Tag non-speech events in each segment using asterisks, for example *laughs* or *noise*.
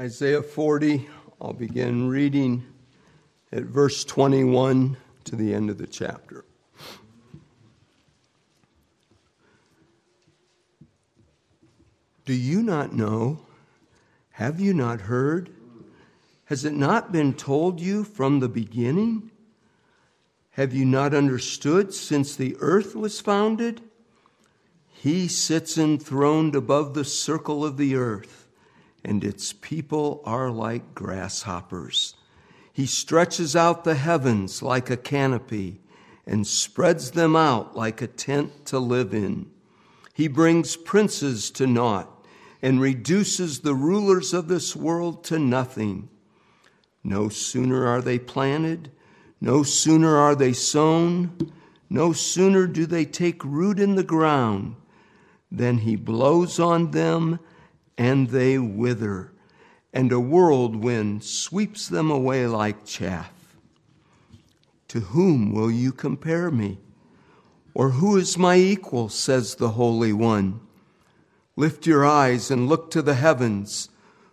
Isaiah 40, I'll begin reading at verse 21 to the end of the chapter. Do you not know? Have you not heard? Has it not been told you from the beginning? Have you not understood since the earth was founded? He sits enthroned above the circle of the earth and its people are like grasshoppers. He stretches out the heavens like a canopy and spreads them out like a tent to live in. He brings princes to naught and reduces the rulers of this world to nothing. No sooner are they planted, no sooner are they sown, no sooner do they take root in the ground than he blows on them and they wither, and a whirlwind sweeps them away like chaff. To whom will you compare me? Or who is my equal, says the Holy One? Lift your eyes and look to the heavens.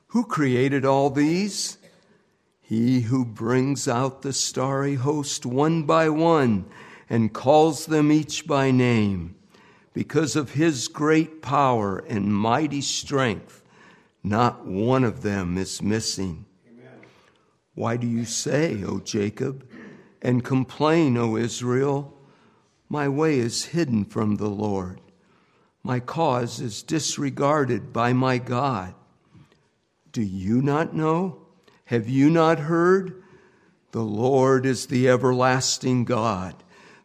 Who created all these? He who brings out the starry host one by one and calls them each by name. Because of his great power and mighty strength, not one of them is missing. Why do you say, O Jacob, and complain, O Israel? My way is hidden from the Lord. My cause is disregarded by my God. Do you not know? Have you not heard? The Lord is the everlasting God,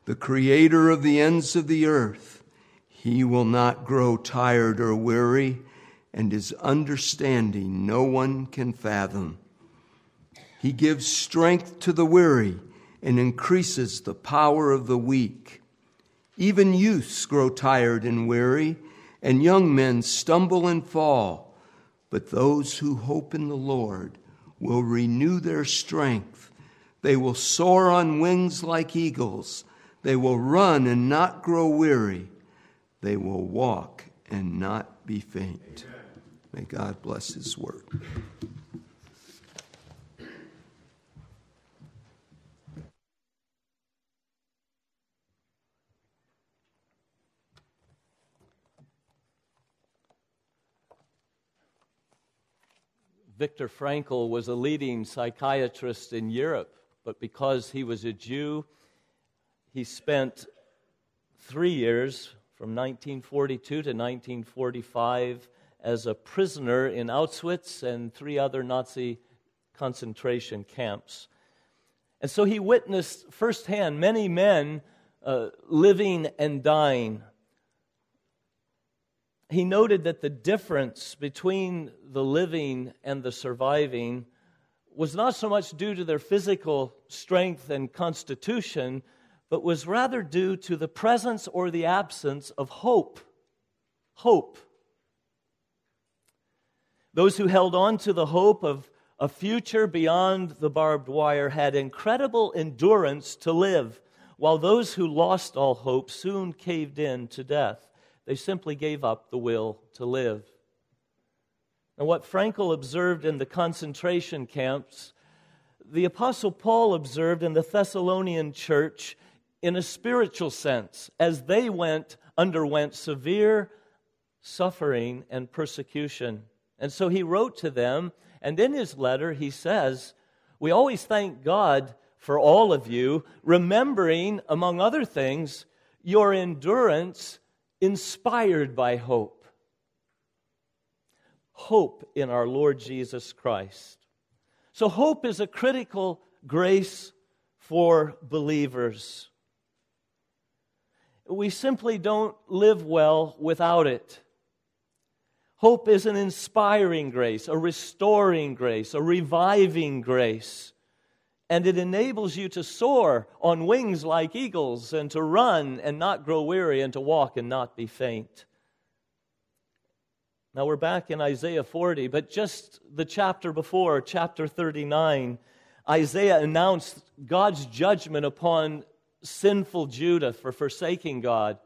the creator of the ends of the earth. He will not grow tired or weary, and his understanding no one can fathom. He gives strength to the weary and increases the power of the weak. Even youths grow tired and weary, and young men stumble and fall. But those who hope in the Lord will renew their strength. They will soar on wings like eagles. They will run and not grow weary they will walk and not be faint. Amen. May God bless His word. Viktor Frankl was a leading psychiatrist in Europe, but because he was a Jew, he spent three years from 1942 to 1945 as a prisoner in Auschwitz and three other Nazi concentration camps. And so he witnessed firsthand many men uh, living and dying. He noted that the difference between the living and the surviving was not so much due to their physical strength and constitution, but was rather due to the presence or the absence of hope. Hope. Those who held on to the hope of a future beyond the barbed wire had incredible endurance to live, while those who lost all hope soon caved in to death. They simply gave up the will to live. And what Frankl observed in the concentration camps, the Apostle Paul observed in the Thessalonian church in a spiritual sense as they went underwent severe suffering and persecution. And so he wrote to them, and in his letter he says, We always thank God for all of you, remembering, among other things, your endurance inspired by hope. Hope in our Lord Jesus Christ. So, hope is a critical grace for believers we simply don't live well without it. Hope is an inspiring grace, a restoring grace, a reviving grace. And it enables you to soar on wings like eagles and to run and not grow weary and to walk and not be faint. Now we're back in Isaiah 40, but just the chapter before, chapter 39, Isaiah announced God's judgment upon sinful Judah for forsaking God,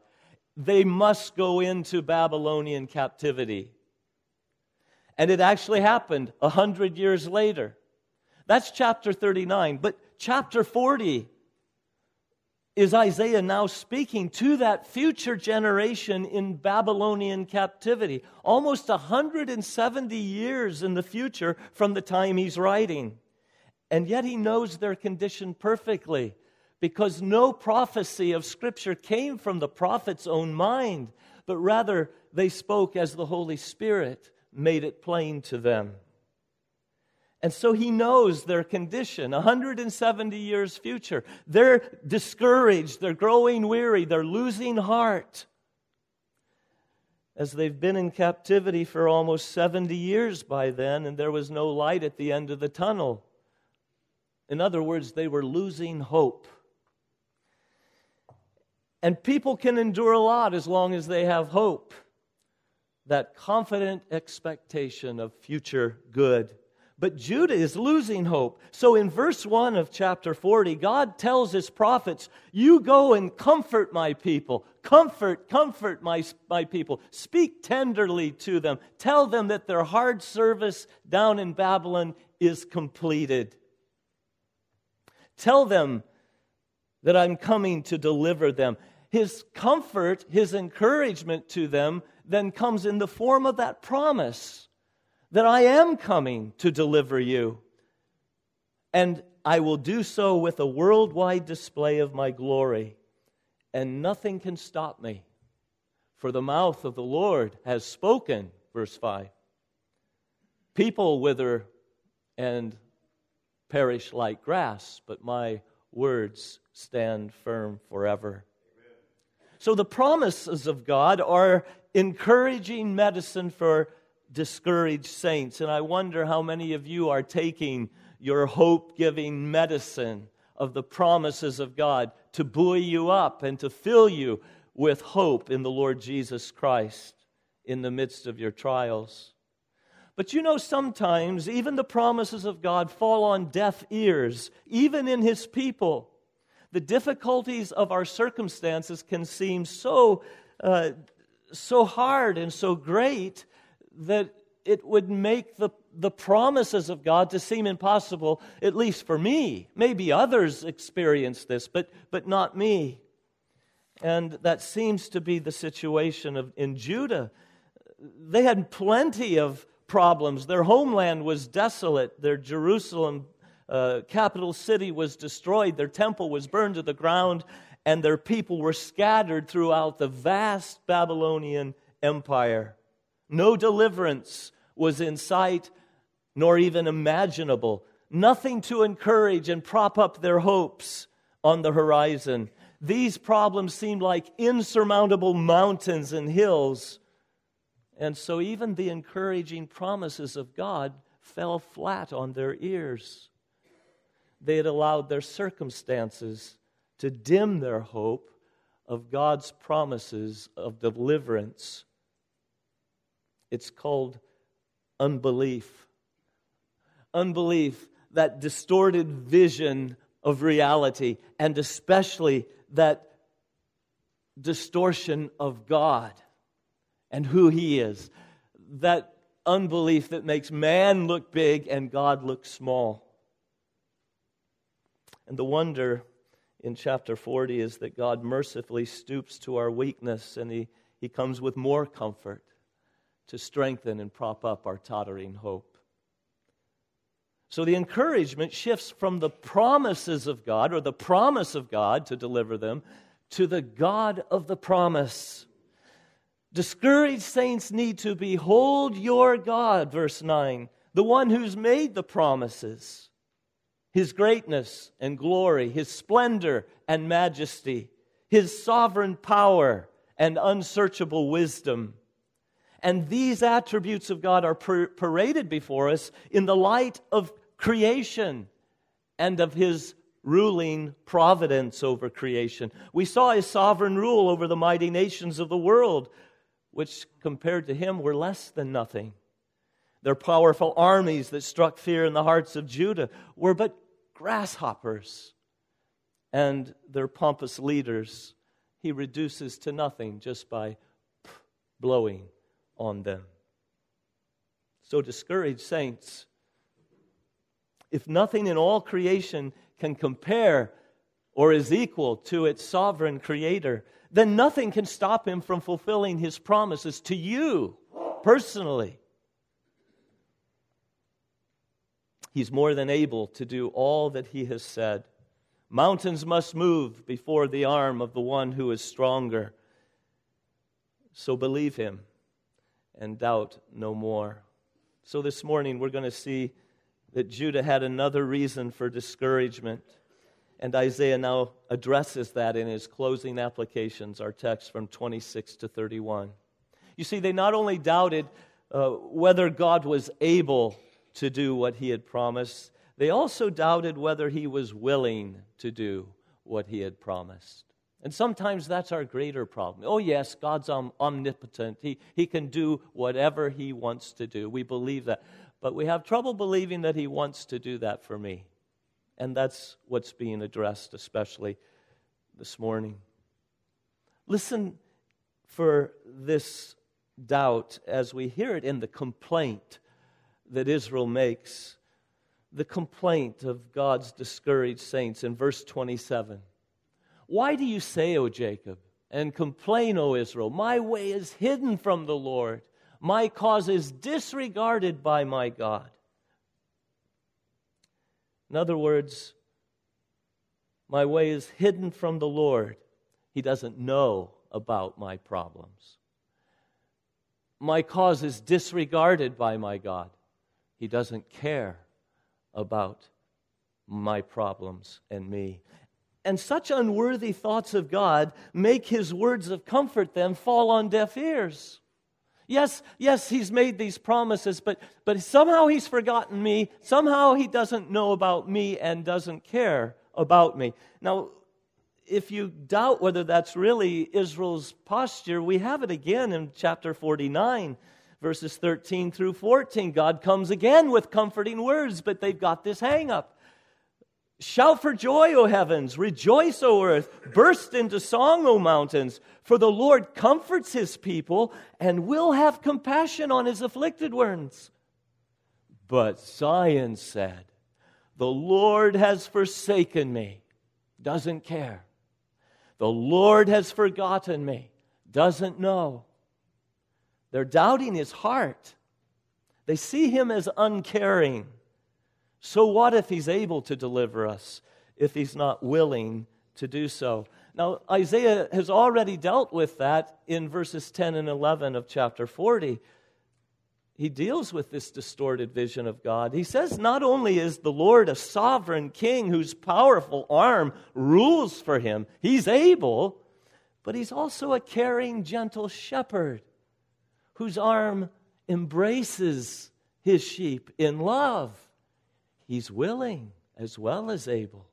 they must go into Babylonian captivity. And it actually happened a hundred years later. That's chapter 39. But chapter 40 is Isaiah now speaking to that future generation in Babylonian captivity, almost 170 years in the future from the time he's writing. And yet he knows their condition perfectly because no prophecy of Scripture came from the prophet's own mind, but rather they spoke as the Holy Spirit made it plain to them. And so he knows their condition 170 years future. They're discouraged, they're growing weary, they're losing heart. As they've been in captivity for almost 70 years by then, and there was no light at the end of the tunnel. In other words, they were losing hope. And people can endure a lot as long as they have hope that confident expectation of future good. But Judah is losing hope. So in verse 1 of chapter 40, God tells his prophets, You go and comfort my people. Comfort, comfort my, my people. Speak tenderly to them. Tell them that their hard service down in Babylon is completed. Tell them that I'm coming to deliver them. His comfort, his encouragement to them then comes in the form of that promise that I am coming to deliver you. And I will do so with a worldwide display of my glory, and nothing can stop me. For the mouth of the Lord has spoken, verse 5. People wither and perish like grass, but my words stand firm forever. So the promises of God are encouraging medicine for discouraged saints. And I wonder how many of you are taking your hope giving medicine of the promises of God to buoy you up and to fill you with hope in the Lord Jesus Christ in the midst of your trials. But you know, sometimes even the promises of God fall on deaf ears, even in His people. The difficulties of our circumstances can seem so uh, so hard and so great that it would make the, the promises of God to seem impossible, at least for me. Maybe others experience this, but, but not me. And that seems to be the situation of, in Judah. They had plenty of problems. Their homeland was desolate, their Jerusalem capital city was destroyed, their temple was burned to the ground, and their people were scattered throughout the vast Babylonian empire. No deliverance was in sight, nor even imaginable. Nothing to encourage and prop up their hopes on the horizon. These problems seemed like insurmountable mountains and hills. And so even the encouraging promises of God fell flat on their ears. They had allowed their circumstances to dim their hope of God's promises of deliverance. It's called unbelief. Unbelief, that distorted vision of reality, and especially that distortion of God and who He is. That unbelief that makes man look big and God look small. And the wonder in chapter 40 is that God mercifully stoops to our weakness and he, he comes with more comfort to strengthen and prop up our tottering hope. So the encouragement shifts from the promises of God or the promise of God to deliver them to the God of the promise. Discouraged saints need to behold your God, verse 9, the one who's made the promises his greatness and glory, his splendor and majesty, his sovereign power and unsearchable wisdom. And these attributes of God are paraded before us in the light of creation and of his ruling providence over creation. We saw his sovereign rule over the mighty nations of the world, which compared to him were less than nothing. Their powerful armies that struck fear in the hearts of Judah were but grasshoppers. And their pompous leaders he reduces to nothing just by blowing on them. So, discouraged saints, if nothing in all creation can compare or is equal to its sovereign creator, then nothing can stop him from fulfilling his promises to you personally. He's more than able to do all that he has said. Mountains must move before the arm of the one who is stronger. So believe him and doubt no more. So this morning we're going to see that Judah had another reason for discouragement. And Isaiah now addresses that in his closing applications, our text from 26 to 31. You see, they not only doubted uh, whether God was able to do what he had promised, they also doubted whether he was willing to do what he had promised. And sometimes that's our greater problem. Oh, yes, God's om- omnipotent. He, he can do whatever He wants to do. We believe that. But we have trouble believing that He wants to do that for me. And that's what's being addressed, especially this morning. Listen for this doubt as we hear it in the complaint that Israel makes. The complaint of God's discouraged saints in verse 27. Why do you say, O Jacob, and complain, O Israel? My way is hidden from the Lord, my cause is disregarded by my God. In other words, my way is hidden from the Lord. He doesn't know about my problems. My cause is disregarded by my God. He doesn't care about my problems and me. And such unworthy thoughts of God make his words of comfort then fall on deaf ears. Yes, yes, he's made these promises, but, but somehow he's forgotten me. Somehow he doesn't know about me and doesn't care about me. Now, if you doubt whether that's really Israel's posture, we have it again in chapter 49, verses 13 through 14. God comes again with comforting words, but they've got this hang up. Shout for joy, O heavens! Rejoice, O earth! Burst into song, O mountains! For the Lord comforts his people and will have compassion on his afflicted ones. But Zion said, The Lord has forsaken me, doesn't care. The Lord has forgotten me, doesn't know. They're doubting his heart. They see him as uncaring. So, what if he's able to deliver us if he's not willing to do so? Now, Isaiah has already dealt with that in verses 10 and 11 of chapter 40. He deals with this distorted vision of God. He says, Not only is the Lord a sovereign king whose powerful arm rules for him, he's able, but he's also a caring, gentle shepherd whose arm embraces his sheep in love. He's willing as well as able.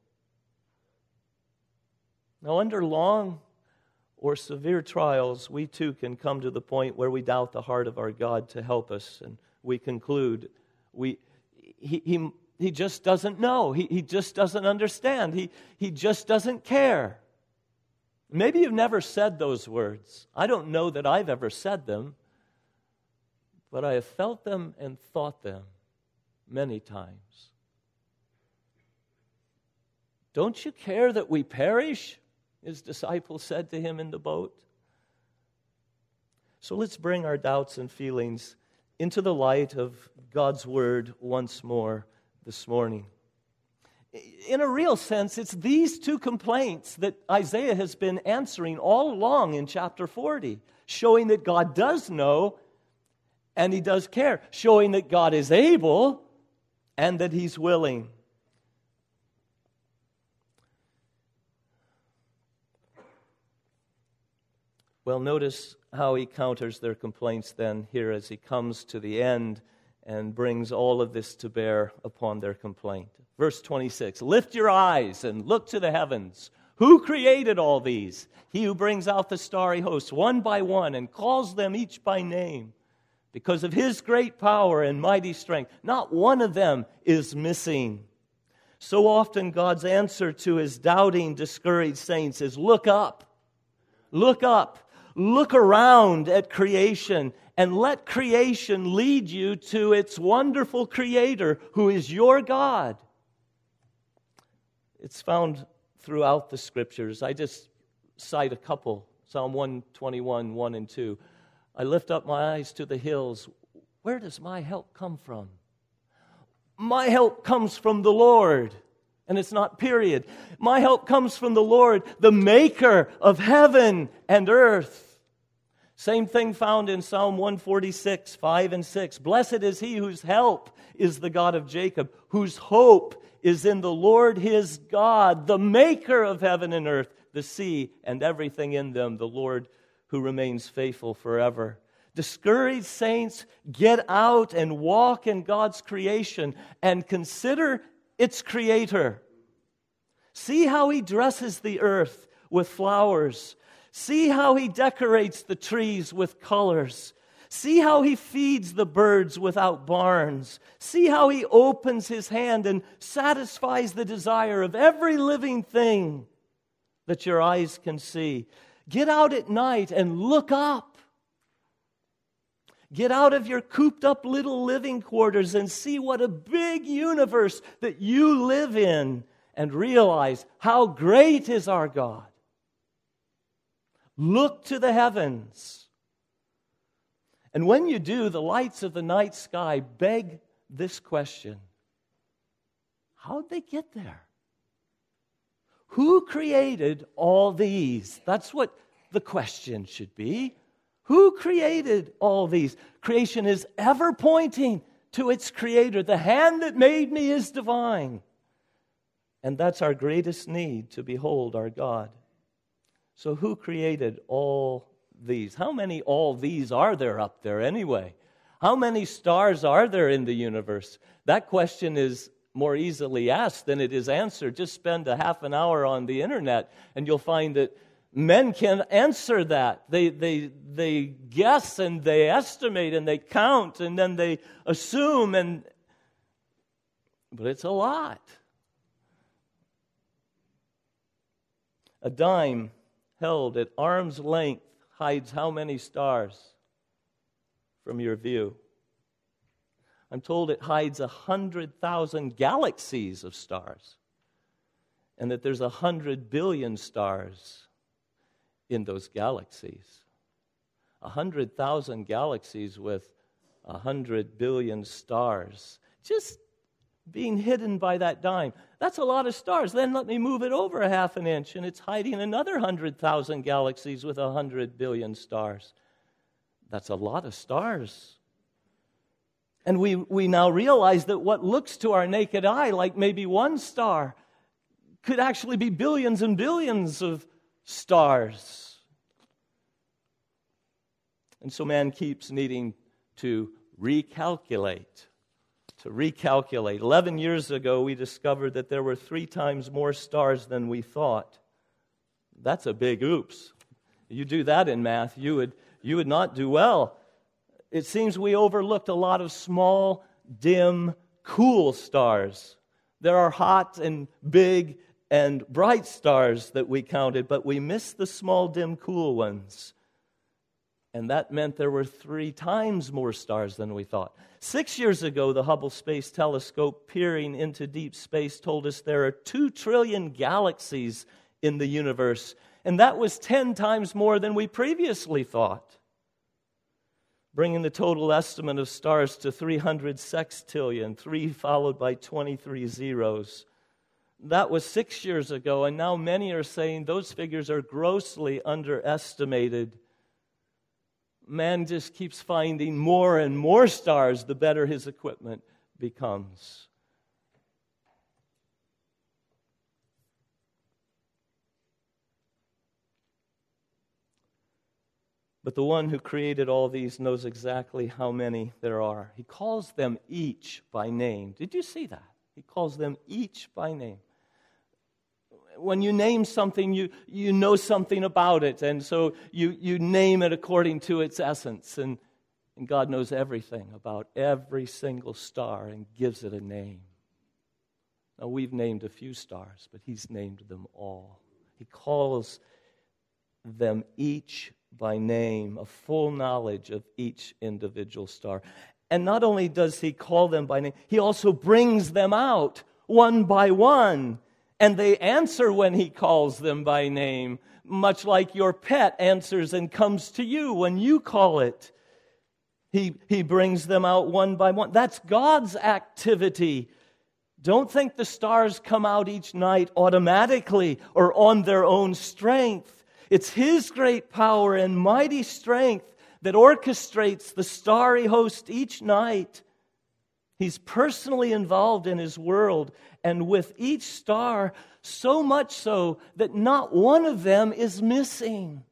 Now, under long or severe trials, we too can come to the point where we doubt the heart of our God to help us, and we conclude we, he, he, he just doesn't know. He, he just doesn't understand. He, he just doesn't care. Maybe you've never said those words. I don't know that I've ever said them, but I have felt them and thought them many times. Don't you care that we perish? His disciples said to him in the boat. So let's bring our doubts and feelings into the light of God's word once more this morning. In a real sense, it's these two complaints that Isaiah has been answering all along in chapter 40, showing that God does know and he does care, showing that God is able and that he's willing. Well, notice how he counters their complaints then here as he comes to the end and brings all of this to bear upon their complaint. Verse 26 Lift your eyes and look to the heavens. Who created all these? He who brings out the starry hosts one by one and calls them each by name. Because of his great power and mighty strength, not one of them is missing. So often, God's answer to his doubting, discouraged saints is look up. Look up. Look around at creation and let creation lead you to its wonderful creator who is your God. It's found throughout the scriptures. I just cite a couple Psalm 121, 1 and 2. I lift up my eyes to the hills. Where does my help come from? My help comes from the Lord. And it's not period. My help comes from the Lord, the maker of heaven and earth. Same thing found in Psalm 146, 5 and 6. Blessed is he whose help is the God of Jacob, whose hope is in the Lord his God, the maker of heaven and earth, the sea, and everything in them, the Lord who remains faithful forever. Discouraged saints, get out and walk in God's creation and consider its creator. See how he dresses the earth with flowers. See how he decorates the trees with colors. See how he feeds the birds without barns. See how he opens his hand and satisfies the desire of every living thing that your eyes can see. Get out at night and look up. Get out of your cooped up little living quarters and see what a big universe that you live in and realize how great is our God. Look to the heavens. And when you do, the lights of the night sky beg this question How'd they get there? Who created all these? That's what the question should be. Who created all these? Creation is ever pointing to its creator. The hand that made me is divine. And that's our greatest need to behold our God. So, who created all these? How many all these are there up there anyway? How many stars are there in the universe? That question is more easily asked than it is answered. Just spend a half an hour on the internet and you'll find that men can answer that. They, they, they guess and they estimate and they count and then they assume and but it's a lot. A dime held at arm's length hides how many stars from your view? I'm told it hides a hundred thousand galaxies of stars, and that there's a hundred billion stars in those galaxies. A hundred thousand galaxies with a hundred billion stars. Just being hidden by that dime. That's a lot of stars. Then let me move it over a half an inch, and it's hiding another 100,000 galaxies with 100 billion stars. That's a lot of stars. And we, we now realize that what looks to our naked eye like maybe one star could actually be billions and billions of stars. And so man keeps needing to recalculate to recalculate. 11 years ago, we discovered that there were three times more stars than we thought. That's a big oops. You do that in math, you would, you would not do well. It seems we overlooked a lot of small, dim, cool stars. There are hot and big and bright stars that we counted, but we missed the small, dim, cool ones. And that meant there were three times more stars than we thought. Six years ago, the Hubble Space Telescope, peering into deep space, told us there are two trillion galaxies in the universe. And that was 10 times more than we previously thought, bringing the total estimate of stars to 300 sextillion, three followed by 23 zeros. That was six years ago, and now many are saying those figures are grossly underestimated man just keeps finding more and more stars the better his equipment becomes. But the one who created all these knows exactly how many there are. He calls them each by name. Did you see that? He calls them each by name when you name something, you, you know something about it. And so you, you name it according to its essence. And, and God knows everything about every single star and gives it a name. Now, we've named a few stars, but He's named them all. He calls them each by name, a full knowledge of each individual star. And not only does he call them by name, he also brings them out one by one. And they answer when he calls them by name, much like your pet answers and comes to you when you call it. He, he brings them out one by one. That's God's activity. Don't think the stars come out each night automatically or on their own strength. It's His great power and mighty strength that orchestrates the starry host each night. He's personally involved in His world, and with each star, so much so that not one of them is missing.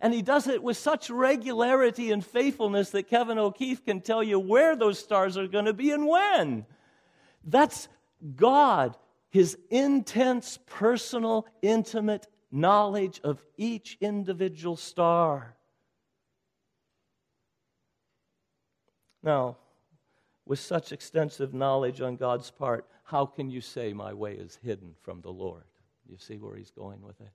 And he does it with such regularity and faithfulness that Kevin O'Keefe can tell you where those stars are going to be and when. That's God, his intense, personal, intimate knowledge of each individual star. Now, with such extensive knowledge on God's part, how can you say, My way is hidden from the Lord? You see where he's going with it?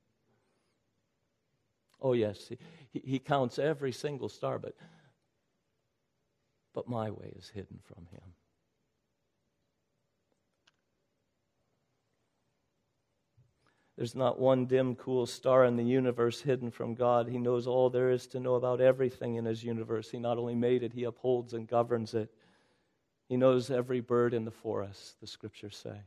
Oh, yes, he, he counts every single star, but, but my way is hidden from him. There's not one dim, cool star in the universe hidden from God. He knows all there is to know about everything in His universe. He not only made it, He upholds and governs it. He knows every bird in the forest, the scriptures say.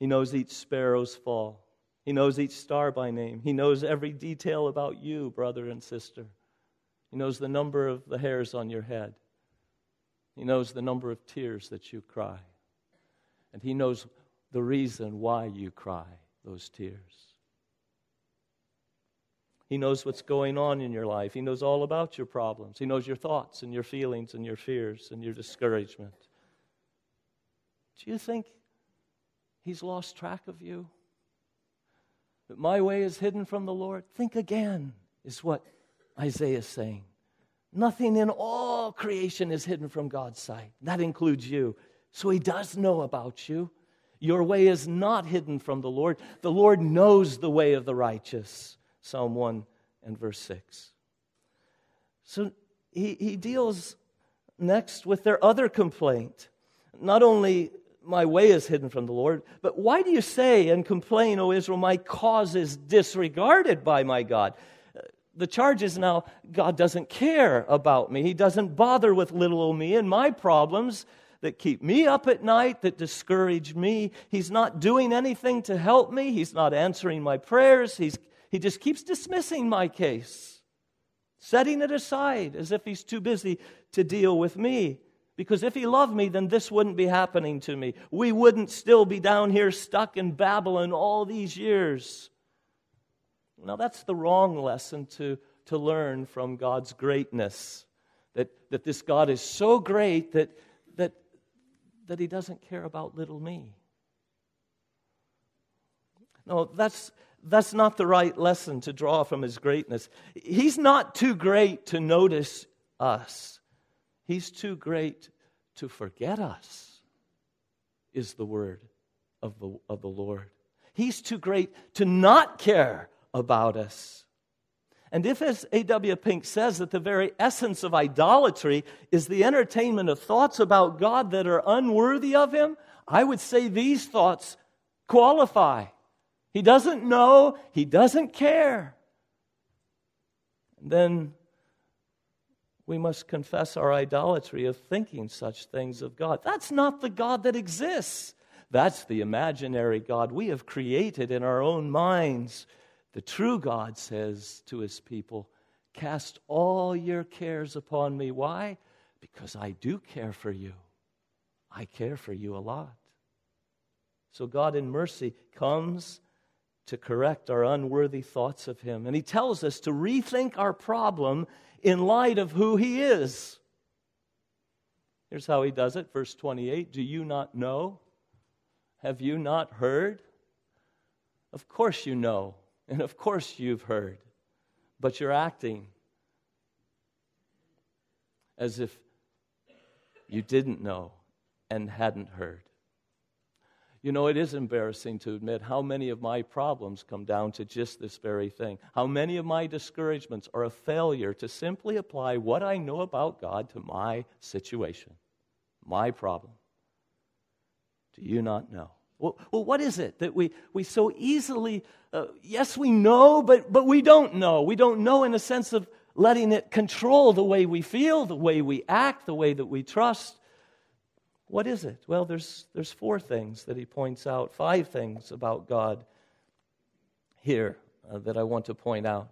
He knows each sparrow's fall. He knows each star by name. He knows every detail about you, brother and sister. He knows the number of the hairs on your head. He knows the number of tears that you cry. And He knows the reason why you cry those tears. He knows what's going on in your life. He knows all about your problems. He knows your thoughts and your feelings and your fears and your discouragement. Do you think He's lost track of you? That my way is hidden from the Lord? Think again, is what Isaiah is saying. Nothing in all creation is hidden from God's sight. That includes you. So He does know about you. Your way is not hidden from the Lord. The Lord knows the way of the righteous. Psalm 1 and verse 6. So he, he deals next with their other complaint. Not only my way is hidden from the Lord, but why do you say and complain, O Israel, my cause is disregarded by my God? The charge is now God doesn't care about me. He doesn't bother with little o me and my problems that keep me up at night, that discourage me. He's not doing anything to help me. He's not answering my prayers. He's, he just keeps dismissing my case, setting it aside as if he's too busy to deal with me. Because if he loved me, then this wouldn't be happening to me. We wouldn't still be down here stuck in Babylon all these years. Now, that's the wrong lesson to, to learn from God's greatness. That, that this God is so great that, that he doesn't care about little me. No, that's, that's not the right lesson to draw from his greatness. He's not too great to notice us, he's too great to forget us, is the word of the, of the Lord. He's too great to not care about us. And if, as A.W. Pink says, that the very essence of idolatry is the entertainment of thoughts about God that are unworthy of Him, I would say these thoughts qualify. He doesn't know, He doesn't care. Then we must confess our idolatry of thinking such things of God. That's not the God that exists. That's the imaginary God we have created in our own minds the true God says to his people, Cast all your cares upon me. Why? Because I do care for you. I care for you a lot. So God, in mercy, comes to correct our unworthy thoughts of Him. And He tells us to rethink our problem in light of who He is. Here's how He does it. Verse 28 Do you not know? Have you not heard? Of course you know. And of course you've heard, but you're acting as if you didn't know and hadn't heard. You know, it is embarrassing to admit how many of my problems come down to just this very thing. How many of my discouragements are a failure to simply apply what I know about God to my situation, my problem. Do you not know? Well, well what is it that we, we so easily, uh, yes, we know, but, but we don't know. We don't know in a sense of letting it control the way we feel, the way we act, the way that we trust. What is it? Well, there's, there's four things that he points out, five things about God here uh, that I want to point out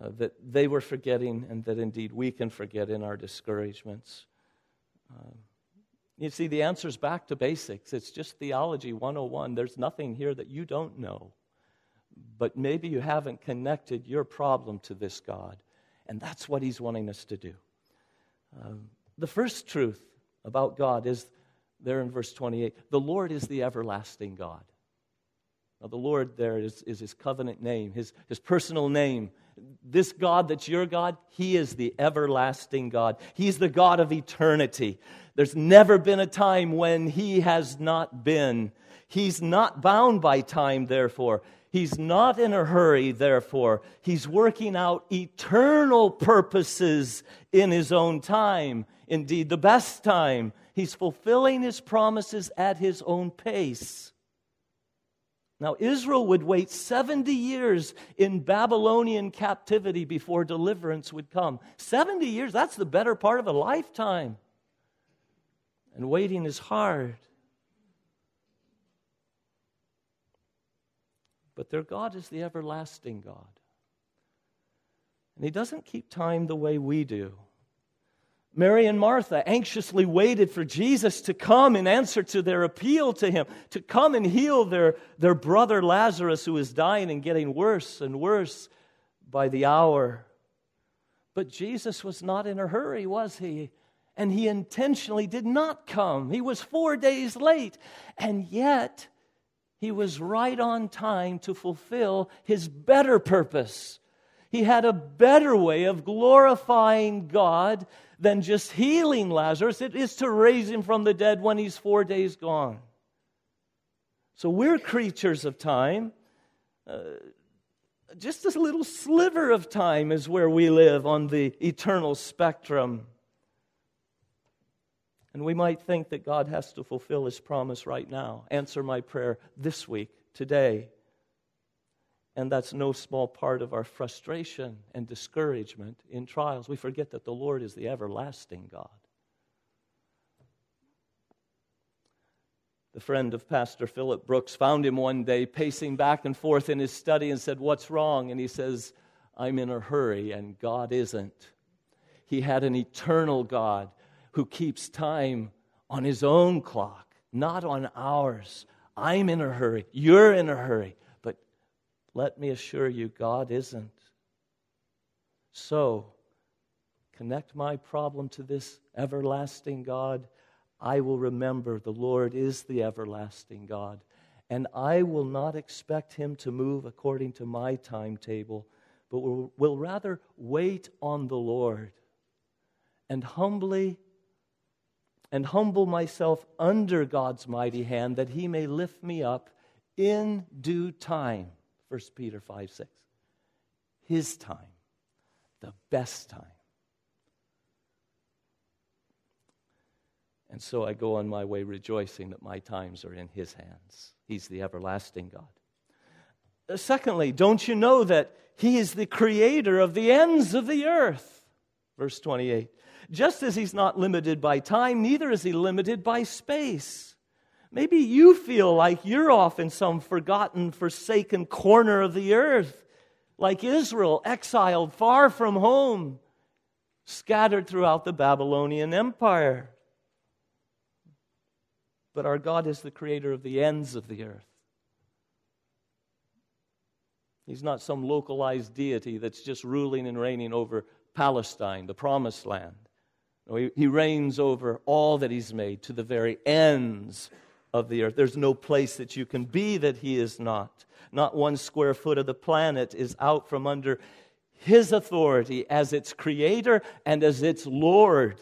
uh, that they were forgetting and that indeed we can forget in our discouragements. Uh, you see, the answer's back to basics. It's just theology 101. There's nothing here that you don't know. But maybe you haven't connected your problem to this God. And that's what he's wanting us to do. Uh, the first truth about God is there in verse 28 the Lord is the everlasting God. Now, the Lord there is, is his covenant name, his, his personal name. This God that's your God, he is the everlasting God. He's the God of eternity. There's never been a time when he has not been. He's not bound by time, therefore. He's not in a hurry, therefore. He's working out eternal purposes in his own time indeed the best time. He's fulfilling his promises at his own pace. Now, Israel would wait 70 years in Babylonian captivity before deliverance would come. 70 years, that's the better part of a lifetime. And waiting is hard. But their God is the everlasting God. And He doesn't keep time the way we do. Mary and Martha anxiously waited for Jesus to come in answer to their appeal to him, to come and heal their, their brother Lazarus, who was dying and getting worse and worse by the hour. But Jesus was not in a hurry, was he? And he intentionally did not come. He was four days late. And yet, he was right on time to fulfill his better purpose. He had a better way of glorifying God than just healing Lazarus, it is to raise him from the dead when he's four days gone. So we're creatures of time. Uh, just a little sliver of time is where we live on the eternal spectrum. And we might think that God has to fulfill his promise right now. Answer my prayer this week, today. And that's no small part of our frustration and discouragement in trials. We forget that the Lord is the everlasting God. The friend of Pastor Phillips Brooks found him one day pacing back and forth in his study and said, What's wrong? And he says, I'm in a hurry, and God isn't. He had an eternal God who keeps time on his own clock, not on ours. I'm in a hurry. You're in a hurry. Let me assure you, God isn't. So, connect my problem to this everlasting God. I will remember the Lord is the everlasting God. And I will not expect him to move according to my timetable, but will, will rather wait on the Lord and humbly and humble myself under God's mighty hand that he may lift me up in due time. 1 Peter 5 6. His time, the best time. And so I go on my way rejoicing that my times are in His hands. He's the everlasting God. Uh, secondly, don't you know that He is the creator of the ends of the earth? Verse 28. Just as He's not limited by time, neither is He limited by space. Maybe you feel like you're off in some forgotten, forsaken corner of the earth, like Israel, exiled far from home, scattered throughout the Babylonian Empire. But our God is the creator of the ends of the earth. He's not some localized deity that's just ruling and reigning over Palestine, the promised land. No, he, he reigns over all that He's made to the very ends of the earth. There's no place that you can be that He is not. Not one square foot of the planet is out from under His authority as its creator and as its Lord.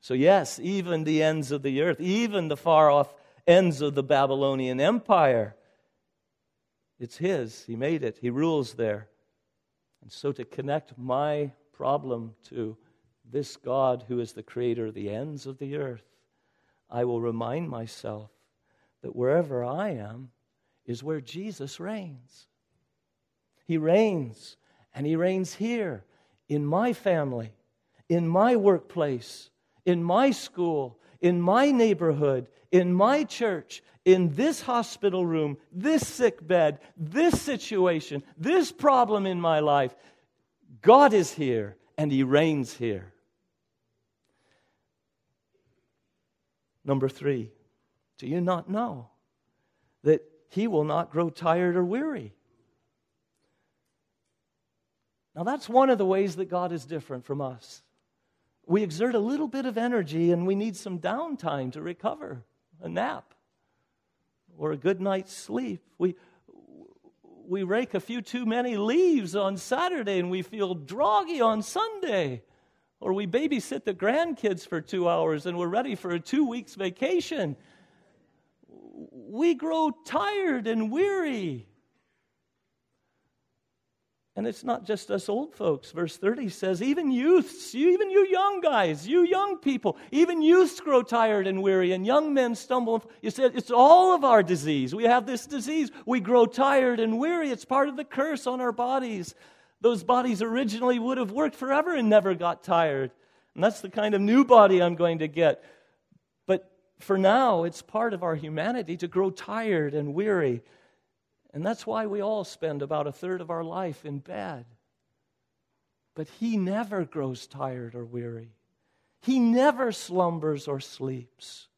So, yes, even the ends of the earth, even the far off ends of the Babylonian Empire, it's His. He made it, He rules there. And so, to connect my problem to this God who is the creator of the ends of the earth, I will remind myself that wherever I am is where Jesus reigns. He reigns, and He reigns here in my family, in my workplace, in my school, in my neighborhood, in my church, in this hospital room, this sick bed, this situation, this problem in my life. God is here and He reigns here. Number three, do you not know that He will not grow tired or weary? Now, that's one of the ways that God is different from us. We exert a little bit of energy and we need some downtime to recover, a nap or a good night's sleep. We, we rake a few too many leaves on Saturday and we feel droggy on Sunday. Or we babysit the grandkids for two hours and we're ready for a two weeks vacation. We grow tired and weary. And it's not just us old folks. Verse 30 says, even youths, even you young guys, you young people, even youths grow tired and weary, and young men stumble. You said it's all of our disease. We have this disease. We grow tired and weary. It's part of the curse on our bodies. Those bodies originally would have worked forever and never got tired. And that's the kind of new body I'm going to get. But for now, it's part of our humanity to grow tired and weary. And that's why we all spend about a third of our life in bed. But he never grows tired or weary. He never slumbers or sleeps.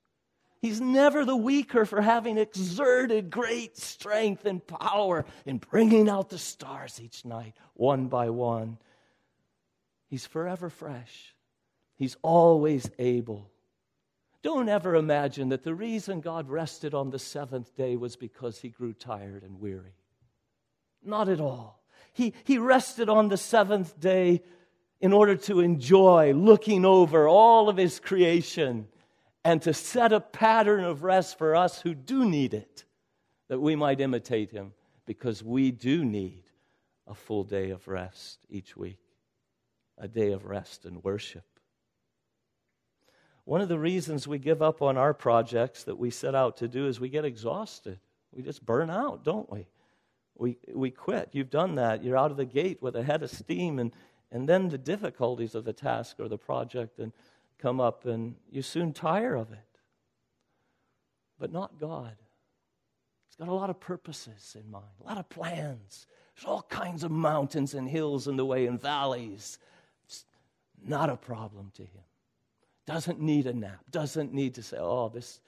He's never the weaker for having exerted great strength and power in bringing out the stars each night, one by one. He's forever fresh. He's always able. Don't ever imagine that the reason God rested on the seventh day was because he grew tired and weary. Not at all. He, he rested on the seventh day in order to enjoy looking over all of his creation and to set a pattern of rest for us who do need it, that we might imitate him, because we do need a full day of rest each week, a day of rest and worship. One of the reasons we give up on our projects that we set out to do is we get exhausted. We just burn out, don't we? We, we quit. You've done that. You're out of the gate with a head of steam, and, and then the difficulties of the task or the project and come up, and you soon tire of it. But not God. He's got a lot of purposes in mind, a lot of plans. There's all kinds of mountains and hills in the way and valleys. It's not a problem to him doesn't need a nap, doesn't need to say, oh, this,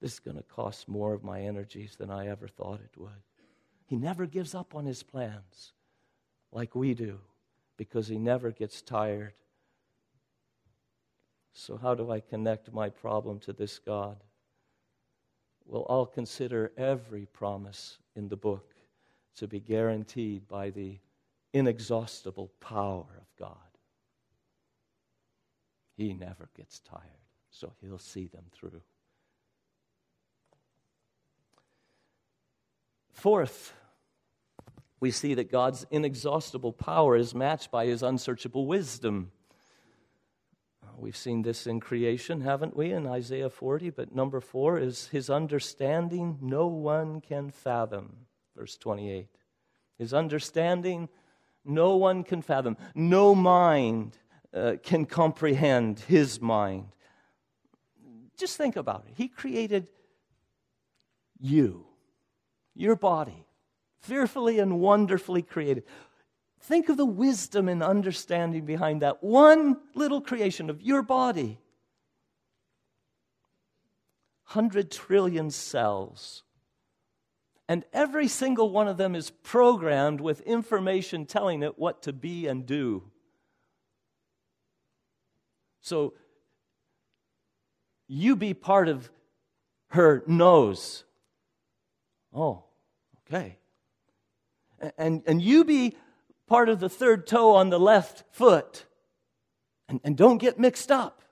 this is going to cost more of my energies than I ever thought it would. He never gives up on his plans like we do because he never gets tired. So, how do I connect my problem to this God? Well, I'll consider every promise in the book to be guaranteed by the inexhaustible power of God. He never gets tired, so he'll see them through. Fourth, we see that God's inexhaustible power is matched by his unsearchable wisdom. We've seen this in creation, haven't we, in Isaiah 40? But number four is his understanding no one can fathom. Verse 28. His understanding no one can fathom. No mind uh, can comprehend his mind. Just think about it. He created you, your body, fearfully and wonderfully created. Think of the wisdom and understanding behind that one little creation of your body. 100 trillion cells. And every single one of them is programmed with information telling it what to be and do. So you be part of her nose. Oh, okay. And, and you be part of the third toe on the left foot. And, and don't get mixed up.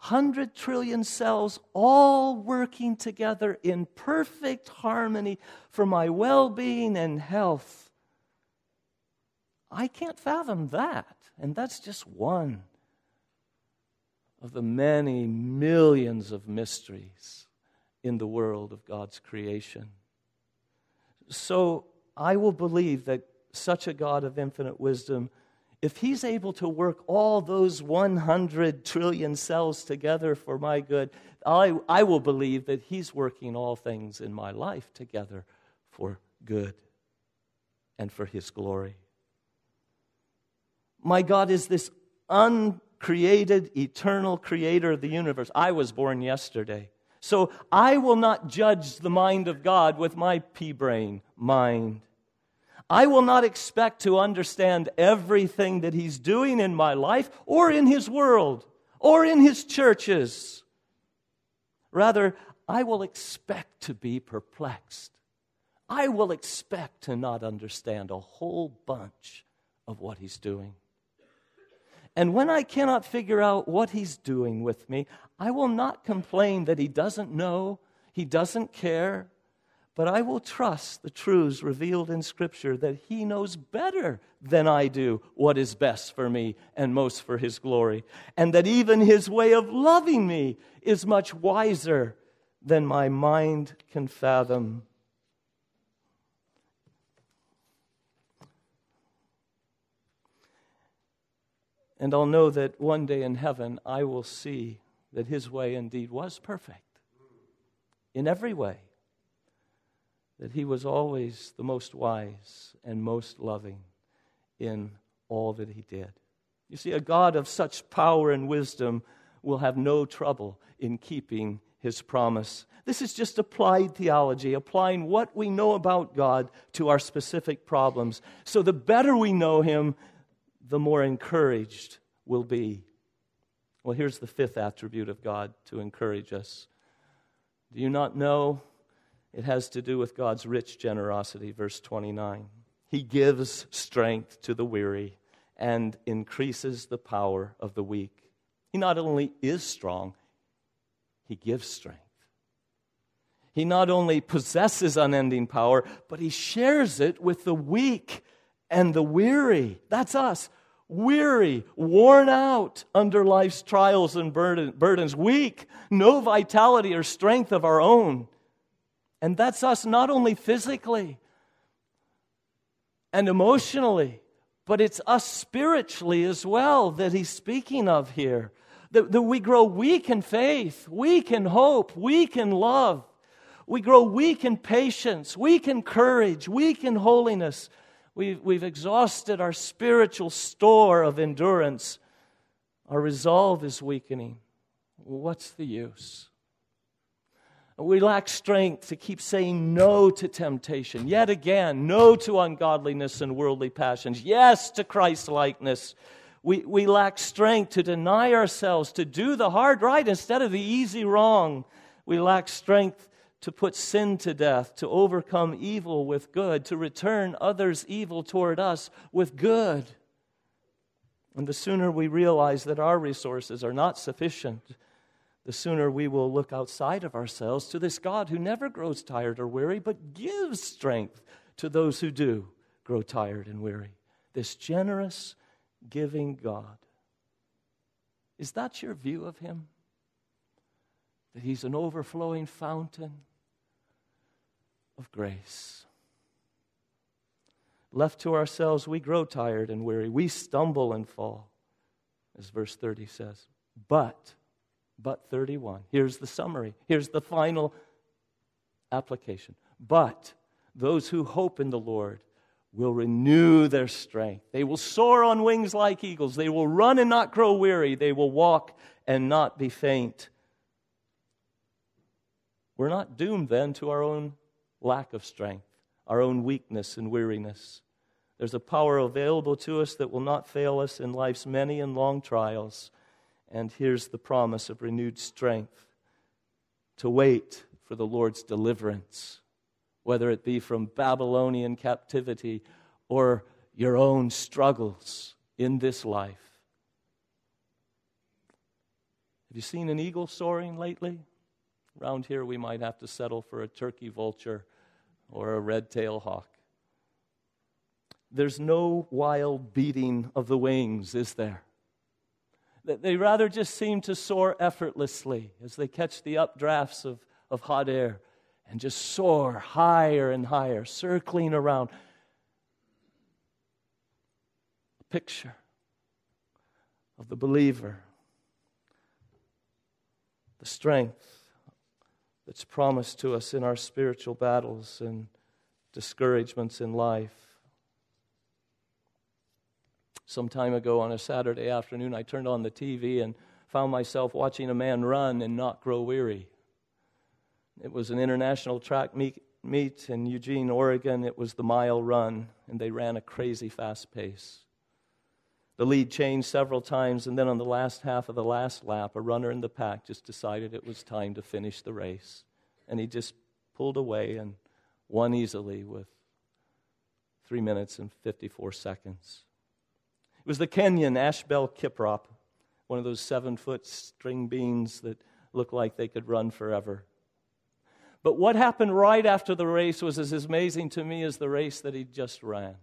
100 trillion cells all working together in perfect harmony for my well being and health. I can't fathom that. And that's just one of the many millions of mysteries in the world of God's creation. So I will believe that such a God of infinite wisdom, if He's able to work all those 100 trillion cells together for my good, I, I will believe that He's working all things in my life together for good and for His glory. My God is this uncreated, eternal creator of the universe. I was born yesterday. So I will not judge the mind of God with my pea brain mind. I will not expect to understand everything that He's doing in my life or in His world or in His churches. Rather, I will expect to be perplexed. I will expect to not understand a whole bunch of what He's doing. And when I cannot figure out what he's doing with me, I will not complain that he doesn't know, he doesn't care, but I will trust the truths revealed in Scripture that he knows better than I do what is best for me and most for his glory, and that even his way of loving me is much wiser than my mind can fathom. And I'll know that one day in heaven I will see that his way indeed was perfect in every way, that he was always the most wise and most loving in all that he did. You see, a God of such power and wisdom will have no trouble in keeping his promise. This is just applied theology, applying what we know about God to our specific problems. So the better we know him, the more encouraged we'll be. Well, here's the fifth attribute of God to encourage us. Do you not know? It has to do with God's rich generosity, verse 29. He gives strength to the weary and increases the power of the weak. He not only is strong, he gives strength. He not only possesses unending power, but he shares it with the weak and the weary. That's us weary, worn out under life's trials and burdens, weak, no vitality or strength of our own. And that's us not only physically and emotionally, but it's us spiritually as well that he's speaking of here. That, that we grow weak in faith, weak in hope, weak in love. We grow weak in patience, weak in courage, weak in holiness We've, we've exhausted our spiritual store of endurance. Our resolve is weakening. What's the use? We lack strength to keep saying no to temptation. Yet again, no to ungodliness and worldly passions. Yes to Christ likeness. We, we lack strength to deny ourselves, to do the hard right instead of the easy wrong. We lack strength to put sin to death, to overcome evil with good, to return others' evil toward us with good. And the sooner we realize that our resources are not sufficient, the sooner we will look outside of ourselves to this God who never grows tired or weary, but gives strength to those who do grow tired and weary. This generous, giving God. Is that your view of Him? That He's an overflowing fountain of grace. Left to ourselves, we grow tired and weary. We stumble and fall, as verse 30 says. But, but 31, here's the summary. Here's the final application. But those who hope in the Lord will renew their strength. They will soar on wings like eagles. They will run and not grow weary. They will walk and not be faint. We're not doomed then to our own lack of strength, our own weakness and weariness. There's a power available to us that will not fail us in life's many and long trials. And here's the promise of renewed strength to wait for the Lord's deliverance, whether it be from Babylonian captivity or your own struggles in this life. Have you seen an eagle soaring lately? Around here, we might have to settle for a turkey vulture or a red tail hawk. There's no wild beating of the wings, is there? They rather just seem to soar effortlessly as they catch the updrafts of, of hot air and just soar higher and higher, circling around. A picture of the believer, the strength that's promised to us in our spiritual battles and discouragements in life. Some time ago on a Saturday afternoon, I turned on the TV and found myself watching a man run and not grow weary. It was an international track meet, in Eugene, Oregon. It was the mile run, and they ran a crazy fast pace. The lead changed several times, and then on the last half of the last lap, a runner in the pack just decided it was time to finish the race. And he just pulled away and won easily with three minutes and 54 seconds. It was the Kenyan Asbel Kiprop, one of those seven foot string beans that looked like they could run forever. But what happened right after the race was as amazing to me as the race that he just ran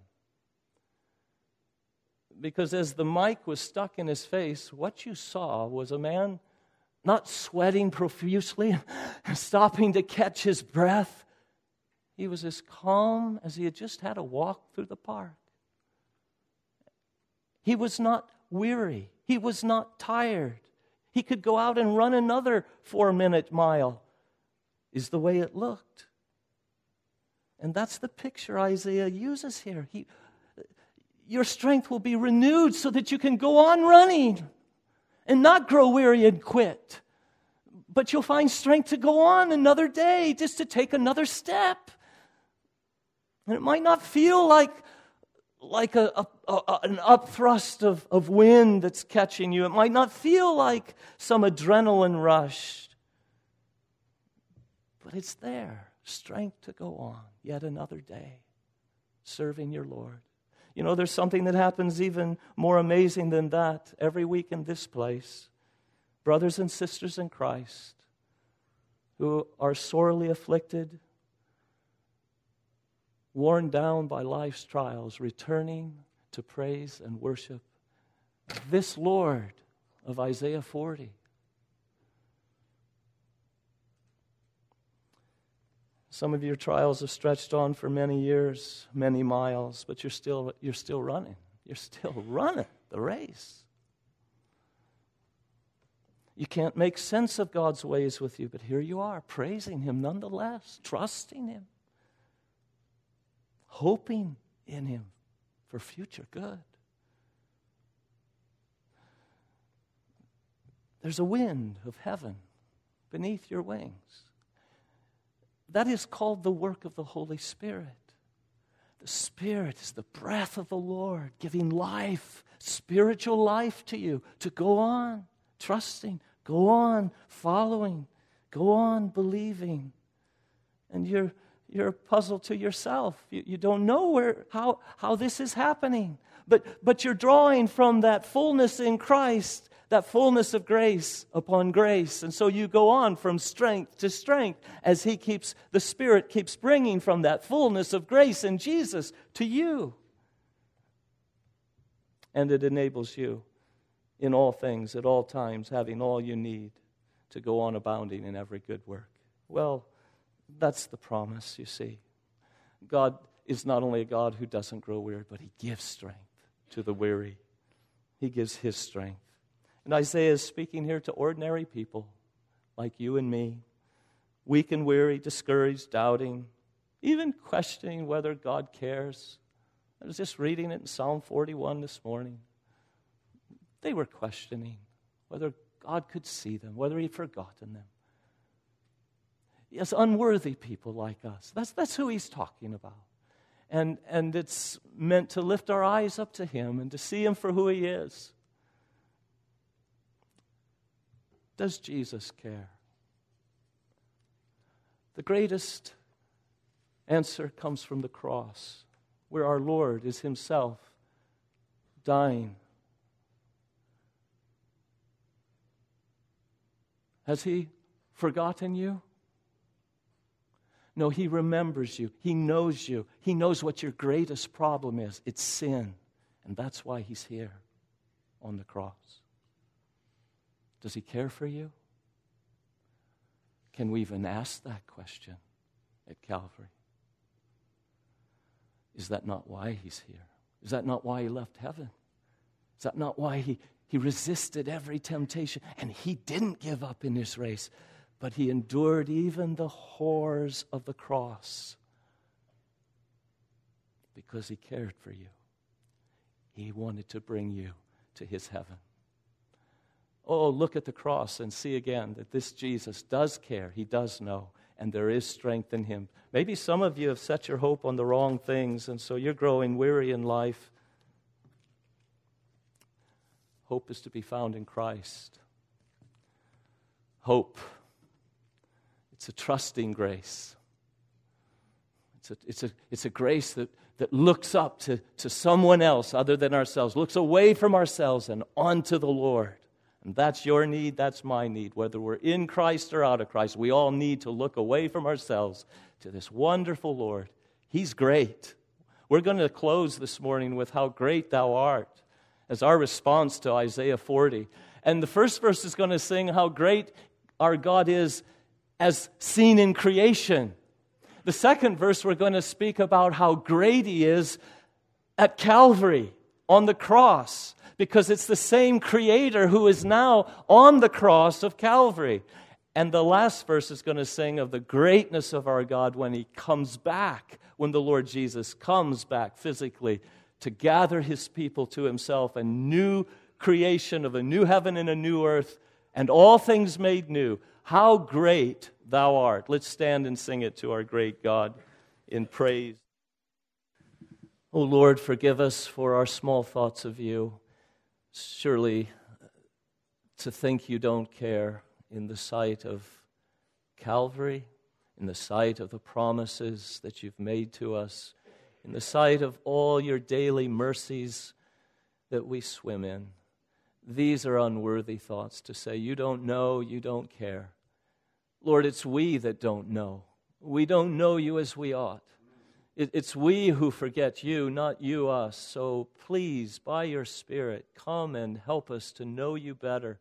because as the mic was stuck in his face, what you saw was a man not sweating profusely, *laughs* stopping to catch his breath. He was as calm as he had just had a walk through the park. He was not weary. He was not tired. He could go out and run another four minute mile, is the way it looked. And that's the picture Isaiah uses here. He, your strength will be renewed so that you can go on running and not grow weary and quit. But you'll find strength to go on another day, just to take another step. And it might not feel like, like a, a, a, an upthrust of, of wind that's catching you. It might not feel like some adrenaline rush. But it's there strength to go on yet another day, serving your Lord. You know, there's something that happens even more amazing than that every week in this place. Brothers and sisters in Christ who are sorely afflicted, worn down by life's trials, returning to praise and worship this Lord of Isaiah 40. Some of your trials have stretched on for many years, many miles, but you're still, you're still running. You're still *laughs* running the race. You can't make sense of God's ways with you, but here you are, praising Him nonetheless, trusting Him, hoping in Him for future good. There's a wind of heaven beneath your wings. That is called the work of the Holy Spirit. The Spirit is the breath of the Lord, giving life, spiritual life to you to go on trusting, go on following, go on believing. And you're, you're a puzzle to yourself. You, you don't know where, how, how this is happening. But, but you're drawing from that fullness in Christ that fullness of grace upon grace. And so you go on from strength to strength as He keeps, the Spirit keeps bringing from that fullness of grace in Jesus to you. And it enables you in all things, at all times, having all you need to go on abounding in every good work. Well, that's the promise, you see. God is not only a God who doesn't grow weary, but He gives strength to the weary. He gives His strength. And Isaiah is speaking here to ordinary people like you and me, weak and weary, discouraged, doubting, even questioning whether God cares. I was just reading it in Psalm 41 this morning. They were questioning whether God could see them, whether He'd forgotten them. Yes, unworthy people like us. That's, that's who He's talking about. And, and it's meant to lift our eyes up to Him and to see Him for who He is. Does Jesus care? The greatest answer comes from the cross, where our Lord is Himself dying. Has he forgotten you? No, he remembers you. He knows you. He knows what your greatest problem is it's sin. And that's why he's here on the cross. Does he care for you? Can we even ask that question at Calvary? Is that not why he's here? Is that not why he left heaven? Is that not why he, he resisted every temptation? And he didn't give up in this race, but he endured even the horrors of the cross because he cared for you. He wanted to bring you to his heaven. Oh, look at the cross and see again that this Jesus does care. He does know, and there is strength in him. Maybe some of you have set your hope on the wrong things, and so you're growing weary in life. Hope is to be found in Christ. Hope. It's a trusting grace. It's a, it's a, it's a grace that, that looks up to, to someone else other than ourselves, looks away from ourselves and onto the Lord. And that's your need, that's my need. Whether we're in Christ or out of Christ, we all need to look away from ourselves to this wonderful Lord. He's great. We're going to close this morning with how great thou art as our response to Isaiah 40. And the first verse is going to sing how great our God is as seen in creation. The second verse, we're going to speak about how great He is at Calvary on the cross because it's the same Creator who is now on the cross of Calvary. And the last verse is going to sing of the greatness of our God when He comes back, when the Lord Jesus comes back physically to gather His people to Himself, a new creation of a new heaven and a new earth, and all things made new. How great Thou art. Let's stand and sing it to our great God in praise. O oh Lord, forgive us for our small thoughts of you. Surely to think you don't care in the sight of Calvary, in the sight of the promises that you've made to us, in the sight of all your daily mercies that we swim in. These are unworthy thoughts to say, You don't know, you don't care. Lord, it's we that don't know. We don't know you as we ought. It's we who forget you, not you us. So please, by your Spirit, come and help us to know you better.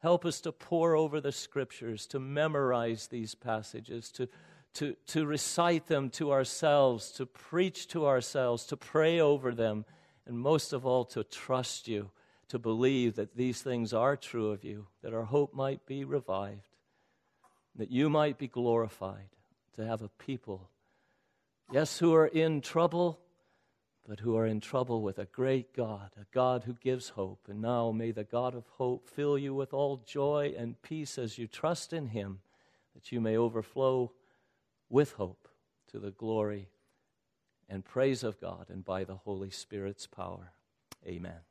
Help us to pore over the scriptures, to memorize these passages, to, to, to recite them to ourselves, to preach to ourselves, to pray over them, and most of all, to trust you, to believe that these things are true of you, that our hope might be revived, that you might be glorified, to have a people Yes, who are in trouble, but who are in trouble with a great God, a God who gives hope. And now may the God of hope fill you with all joy and peace as you trust in him, that you may overflow with hope to the glory and praise of God and by the Holy Spirit's power. Amen.